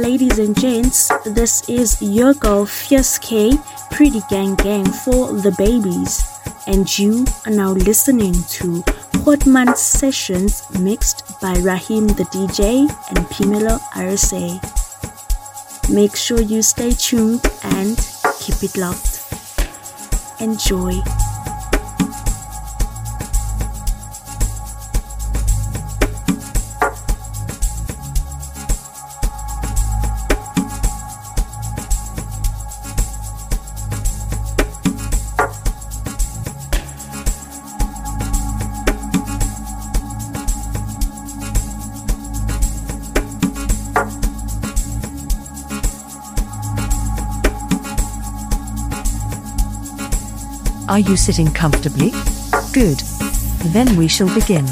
ladies and gents? This is your girl Fierce K, Pretty Gang Gang for the babies, and you are now listening to Grootman Sessions mixed by Rahim the DJ and Pimelo RSA. Make sure you stay tuned and keep it locked. Enjoy. Are you sitting comfortably? Good. Then we shall begin.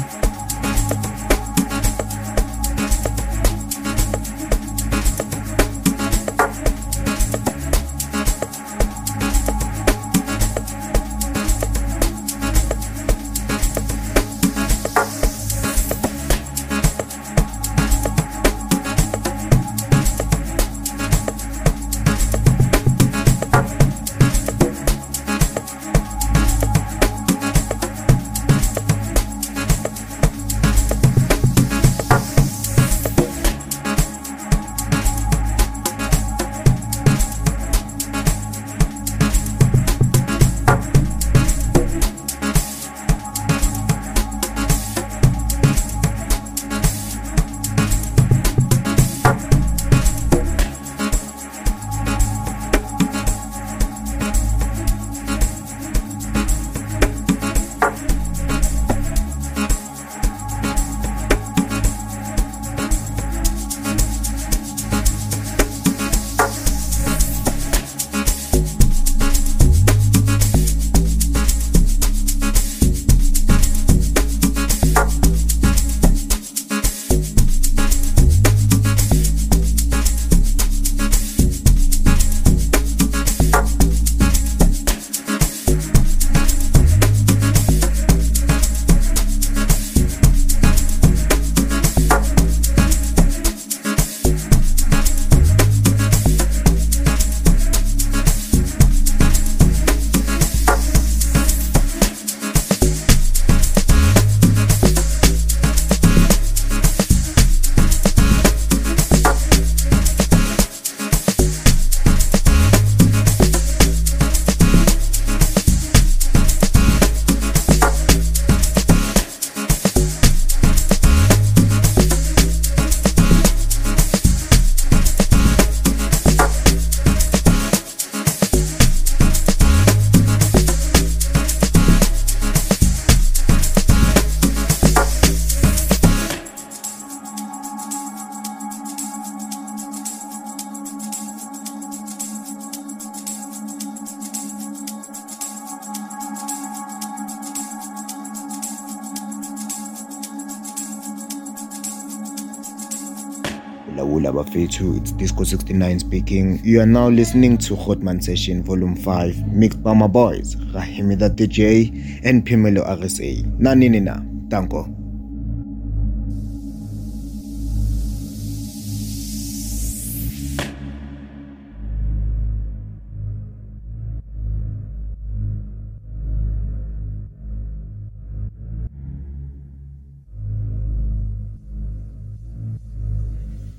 Lawula Bafetu, it's Disco 69 speaking. You are now listening to Grootman Session Volume 5, mixed by my boys, Rahimi the DJ and Pimelo RSA. Naninina, Danko.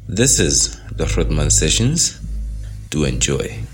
This is the Grootman Sessions. Do enjoy.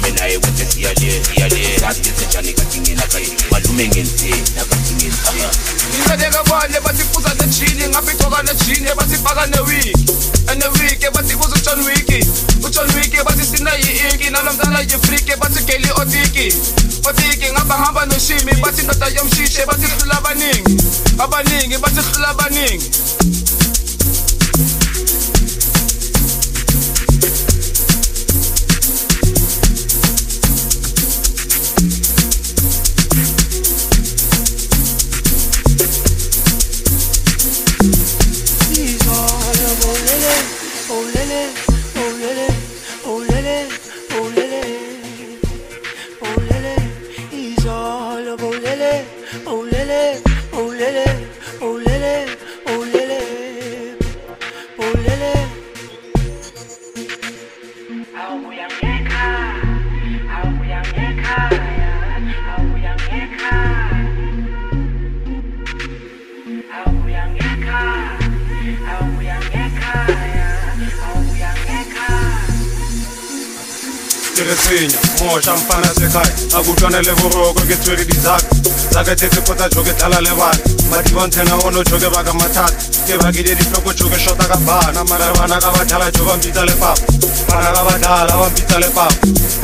Malume naye ngezinjani kanti ngenakaye malume ngenze nakathi ngenze ngizadeka kwale basifuza nejini ngapitoka nejini basifaka newiki enewiki basibuza ujohn wiki. Ujohn wiki bathi sina yi-inki nalo mntana yifriki bathi geli otiki. Otiki ngaba ngihamba noshimi bathi ndoda yomshishe bathi hlula abaningi abaningi bathi hlula abaningi a ke utlwane le boroko ke tswere dizaka zaka tetse kgotsa jo ke tlala le bana. Madibontshena ono jo ke baka mathata tivakile dihlokojuke swo ta ka bana. Mara vana ka vadlala jo va mbitsa lepapa vana ka vadlala va mbitsa lepapa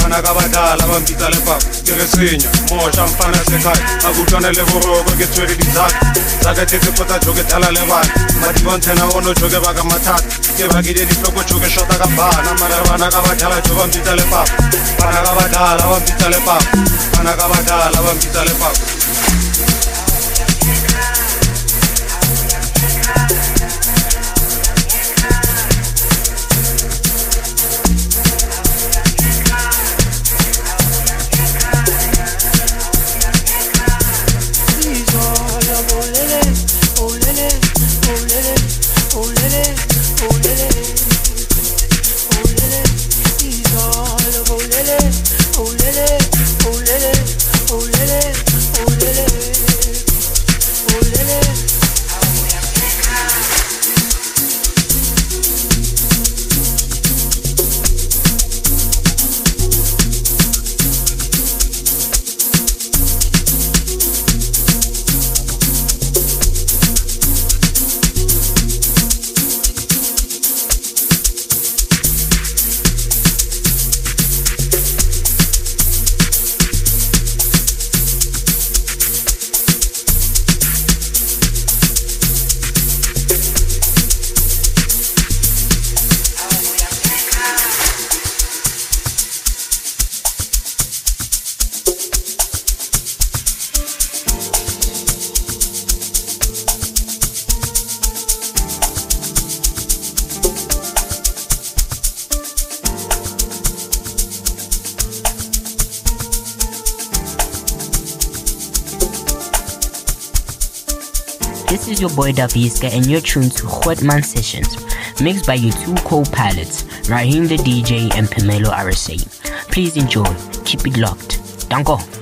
vana ka vadlala va mbitsa lepapa ke re senya moxa mfana sekgaya a kutlwana le boroko ke tshwere dizaka zaka tsetsepotsa joke dlala le bana. Madibontshena ono joke baka mathata. Ke bakile dihlokojuke swo ta ka bana. Mara vana ka vadlala jo va mbitsa lepapa vana ka vadlala va mbitsa lepapa vana ka vadlala va mbitsa lepapa is your boy Daviska and you're tuned to Grootman Sessions, mixed by your two co-pilots, Raheem the DJ and Pamelo RSA. Please enjoy, keep it locked. Danko.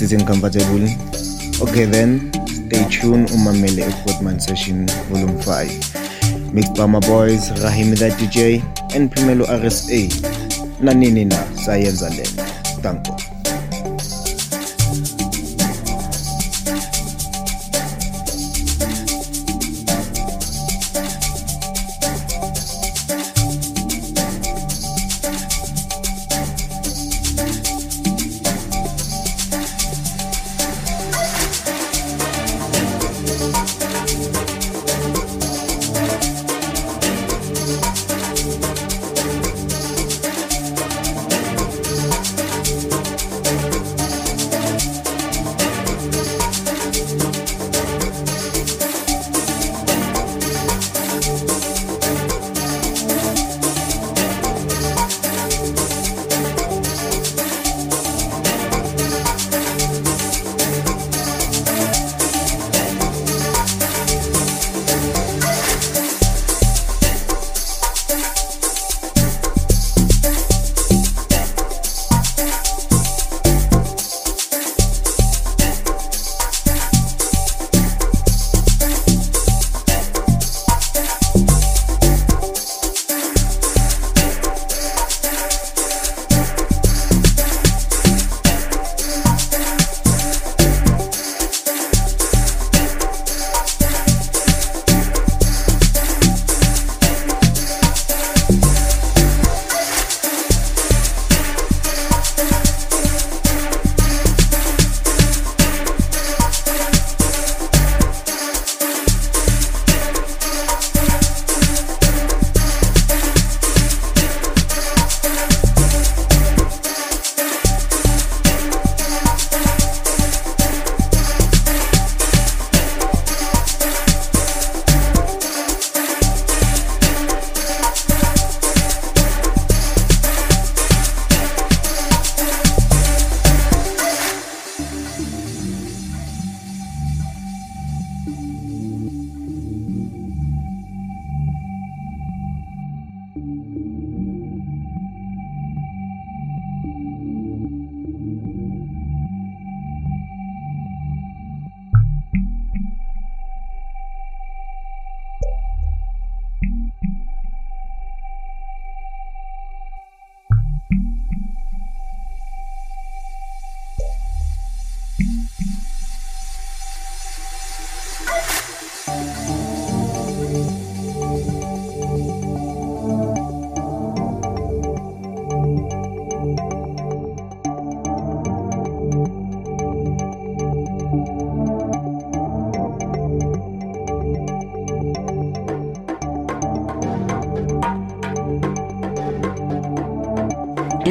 Sitting comfortable? Okay then, stay tuned umamele eFootman Session Volume 5. Mixed by boys Rahim the DJ and Primelo RSA. Nanini na sayenza lena. Danko.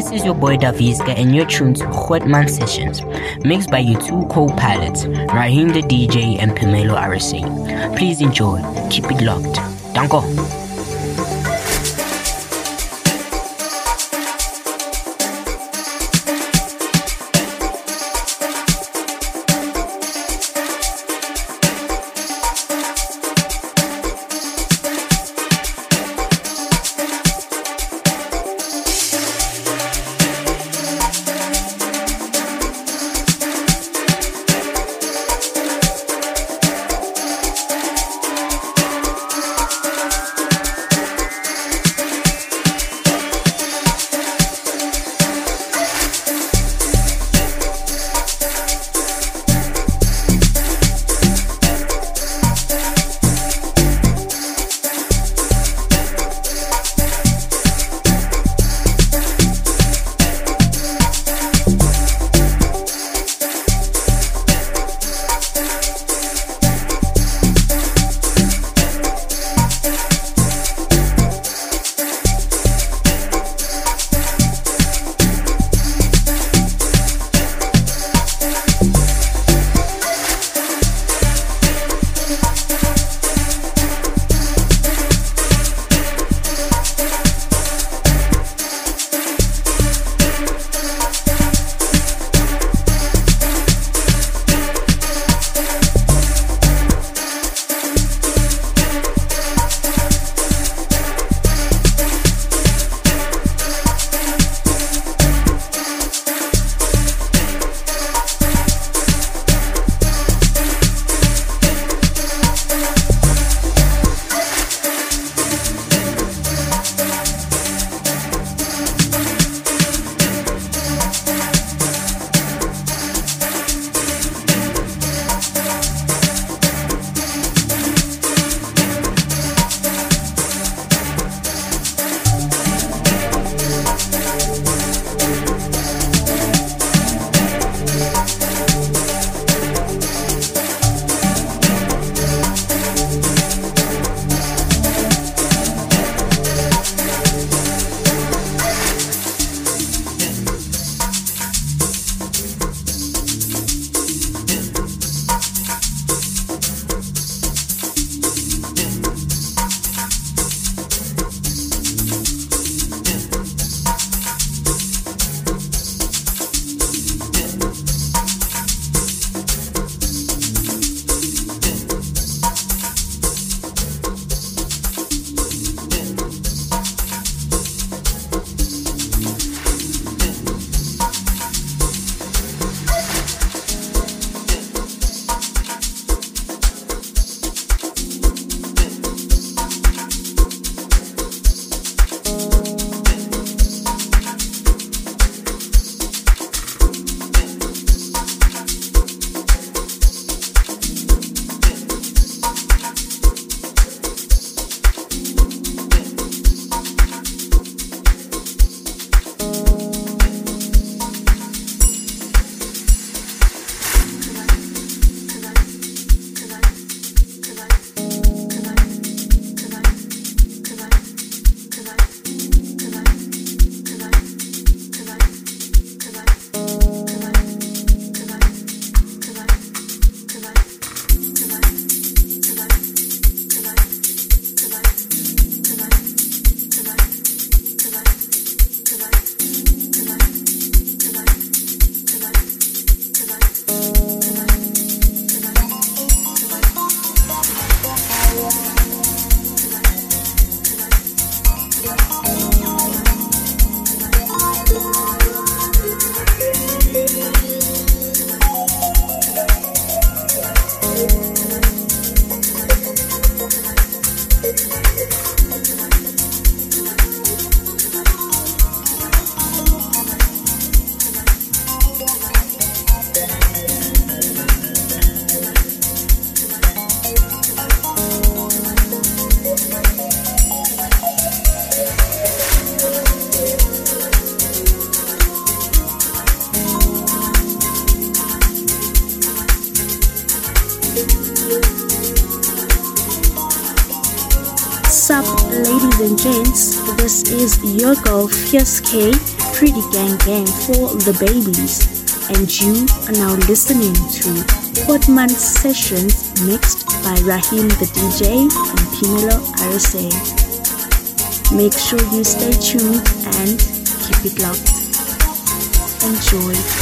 This is your boy Davizka and you're tuned to Grootman Sessions, mixed by your two co-pilots, Rahim the DJ and Pamelo RSA. Please enjoy. Keep it locked. Danko. Is your girl Fierce K, Pretty Gang Gang for the babies, and you are now listening to Grootman Sessions mixed by Rahim the DJ and Pimelo RSA. Make sure you stay tuned and keep it locked. Enjoy.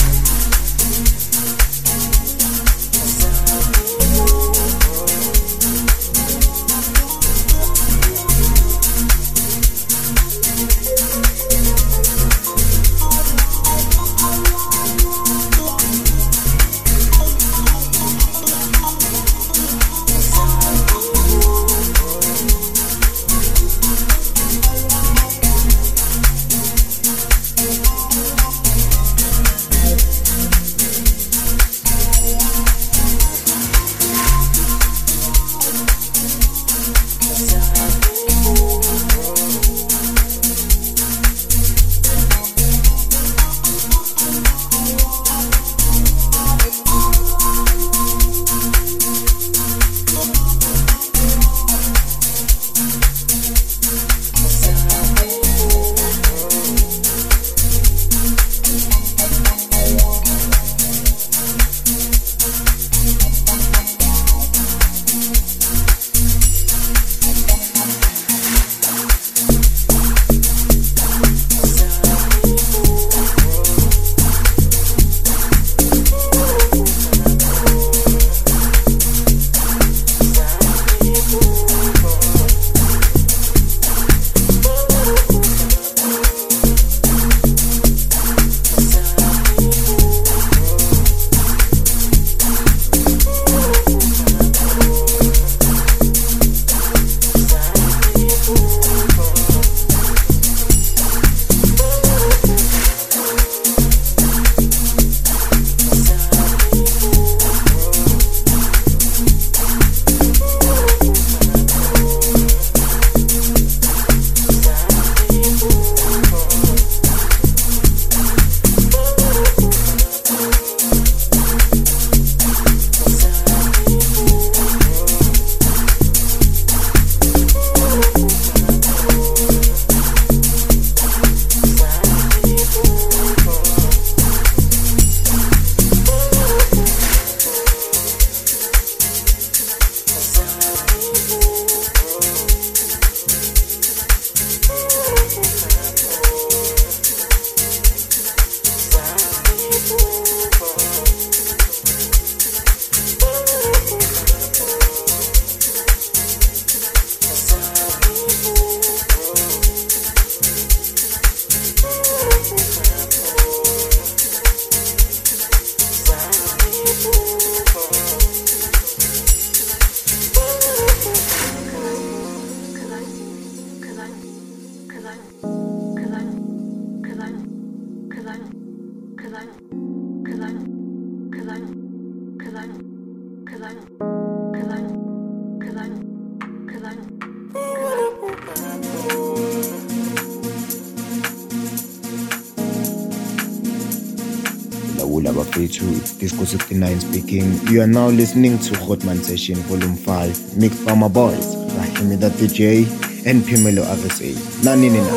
69 speaking. You are now listening to Grootman Session Volume 5, mixed by my boys, Rahimi the DJ and Pimelo RSA. Nanini na,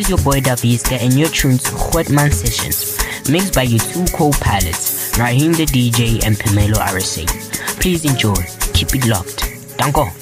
is your boy Daviska and you're tuned to Grootman Sessions, mixed by your two co-pilots, Rahim the DJ and Pamelo RSA. Please enjoy. Keep it locked. Danko.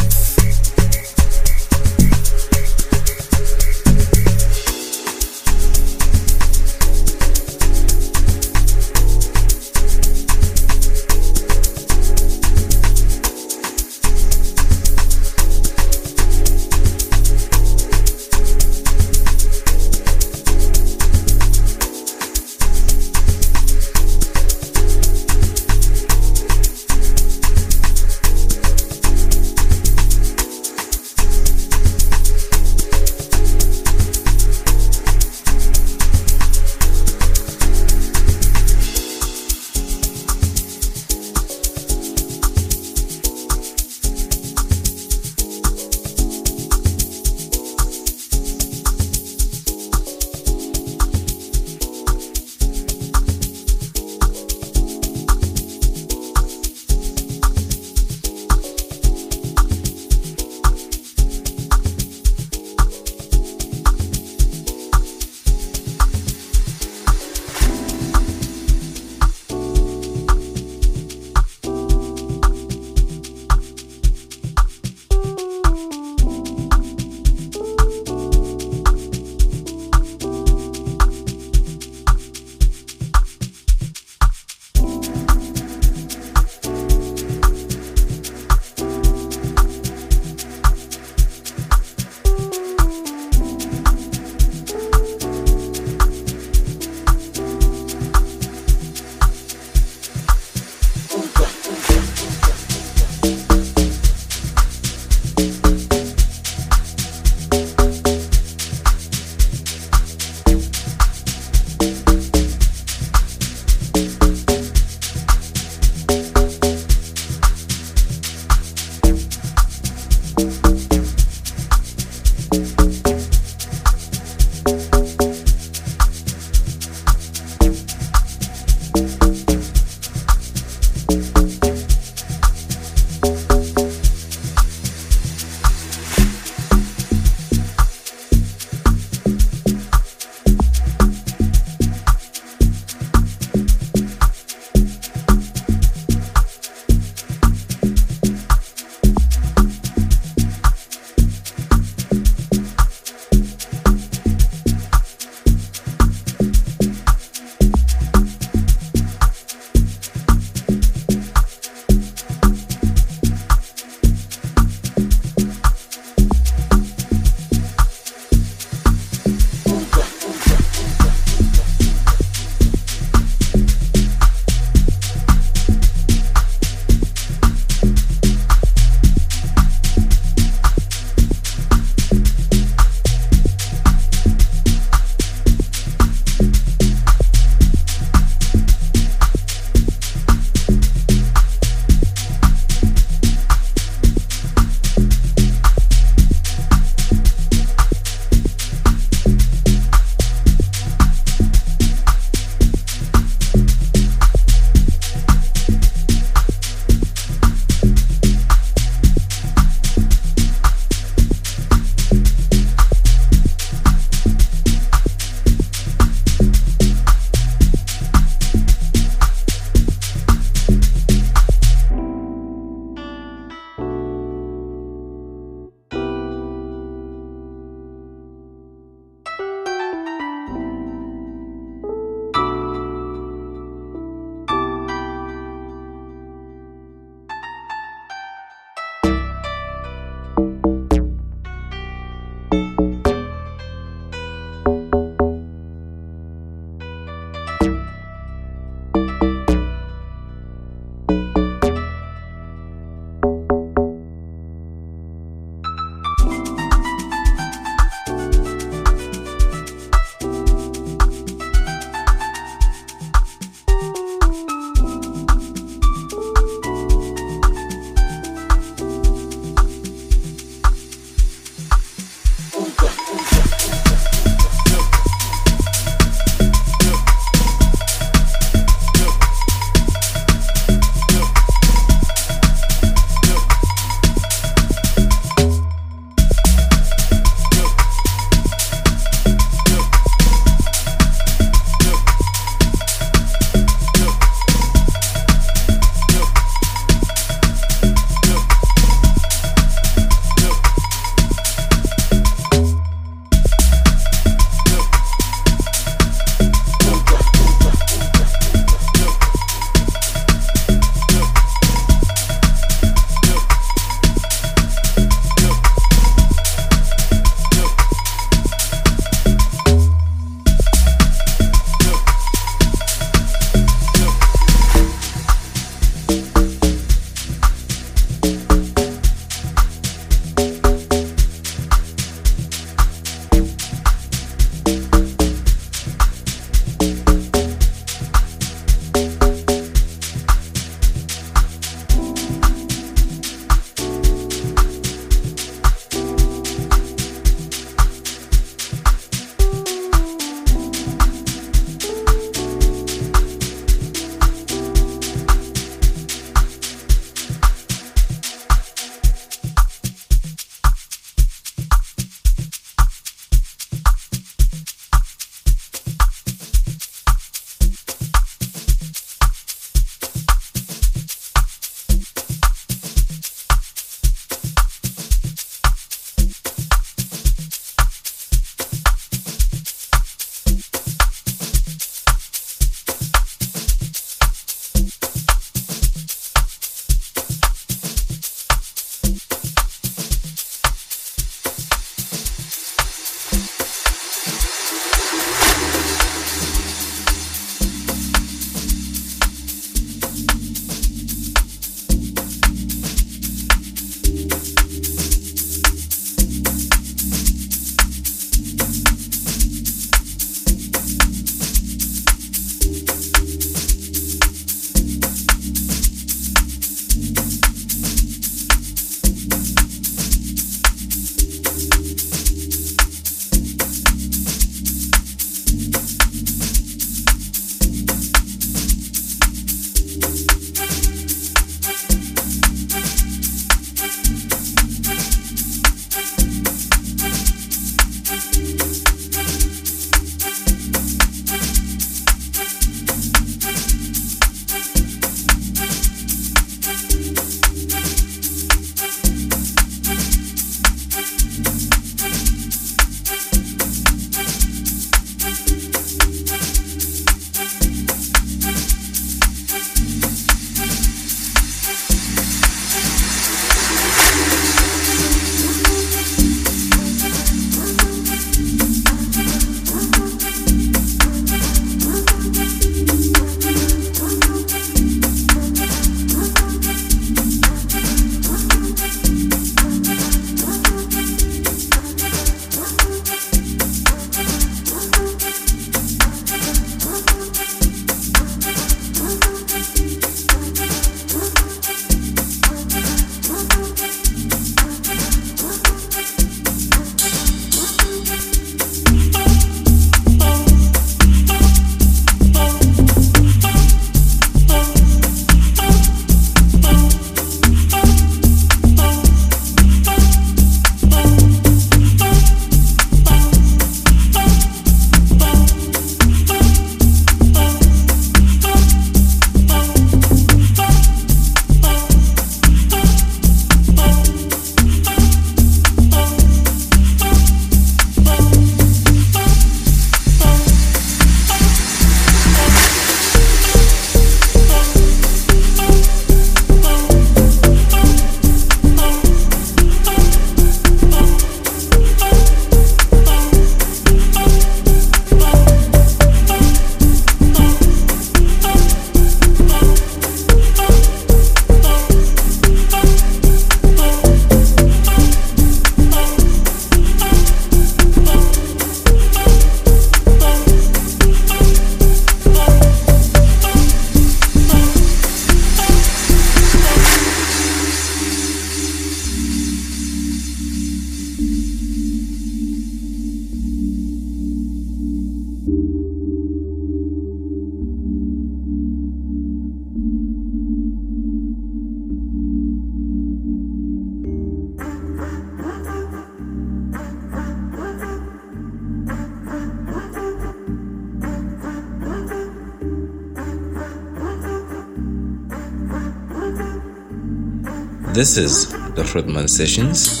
This is the Grootman Sessions.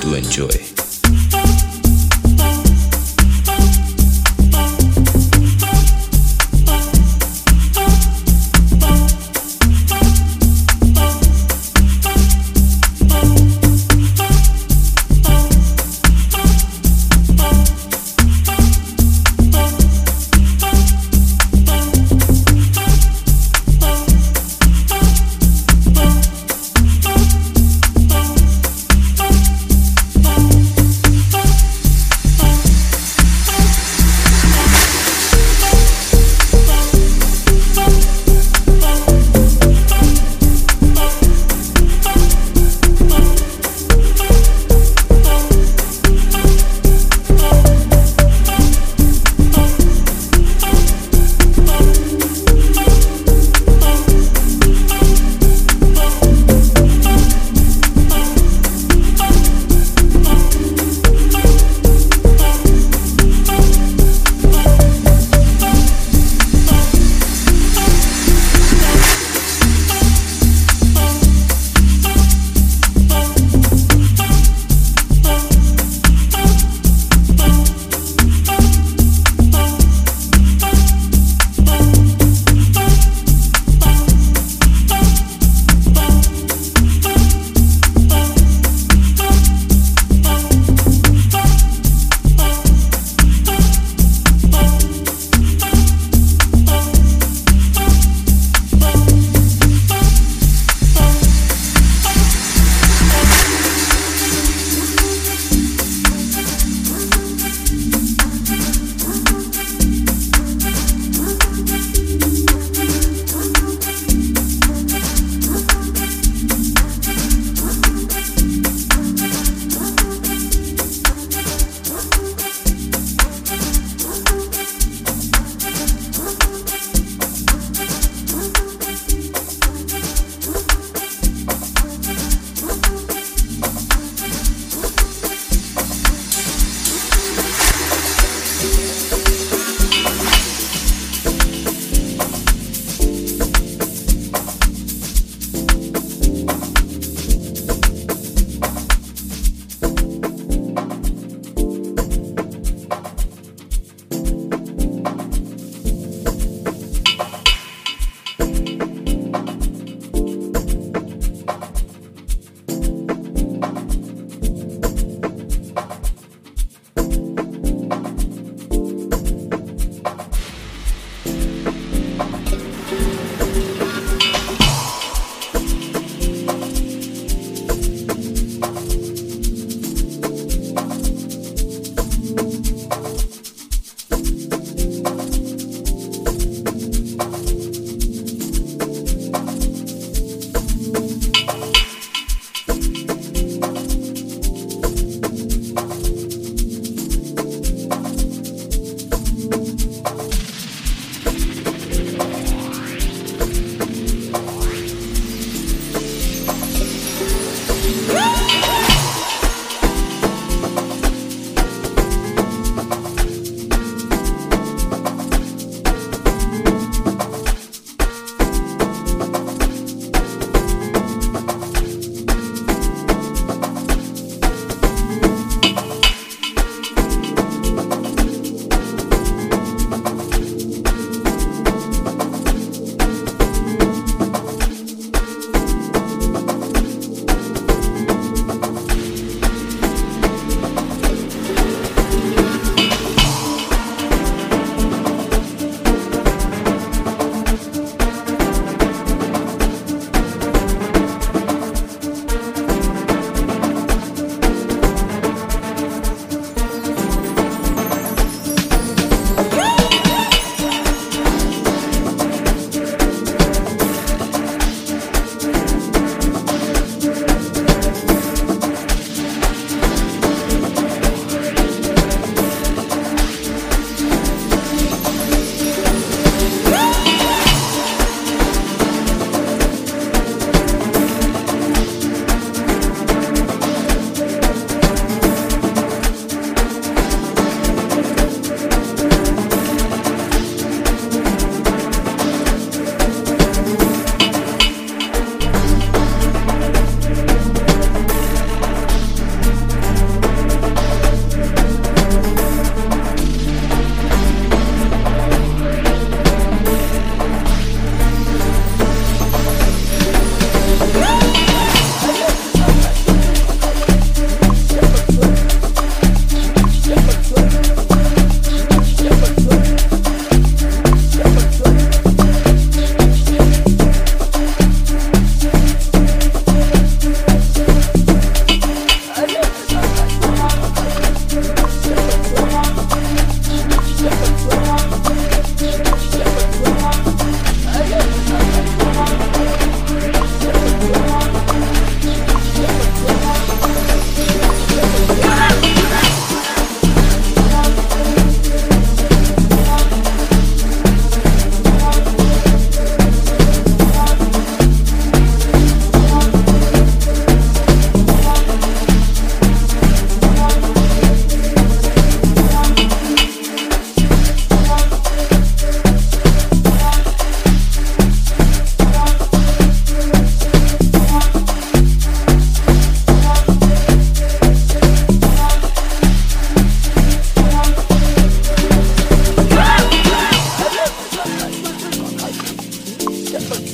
Do enjoy.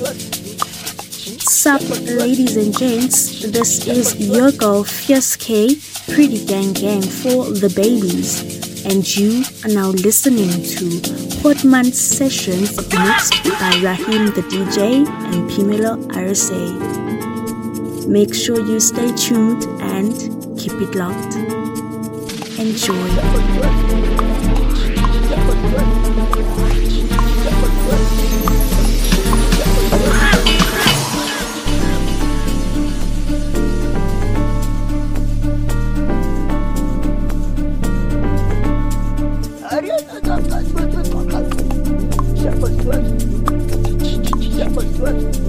What's up, ladies and gents? This is your girl Fierce K, Pretty Gang Gang for the babies, and you are now listening to Grootman Sessions mixed by Rahim the DJ and Pimelo RSA. Make sure you stay tuned and keep it locked. Enjoy. Oh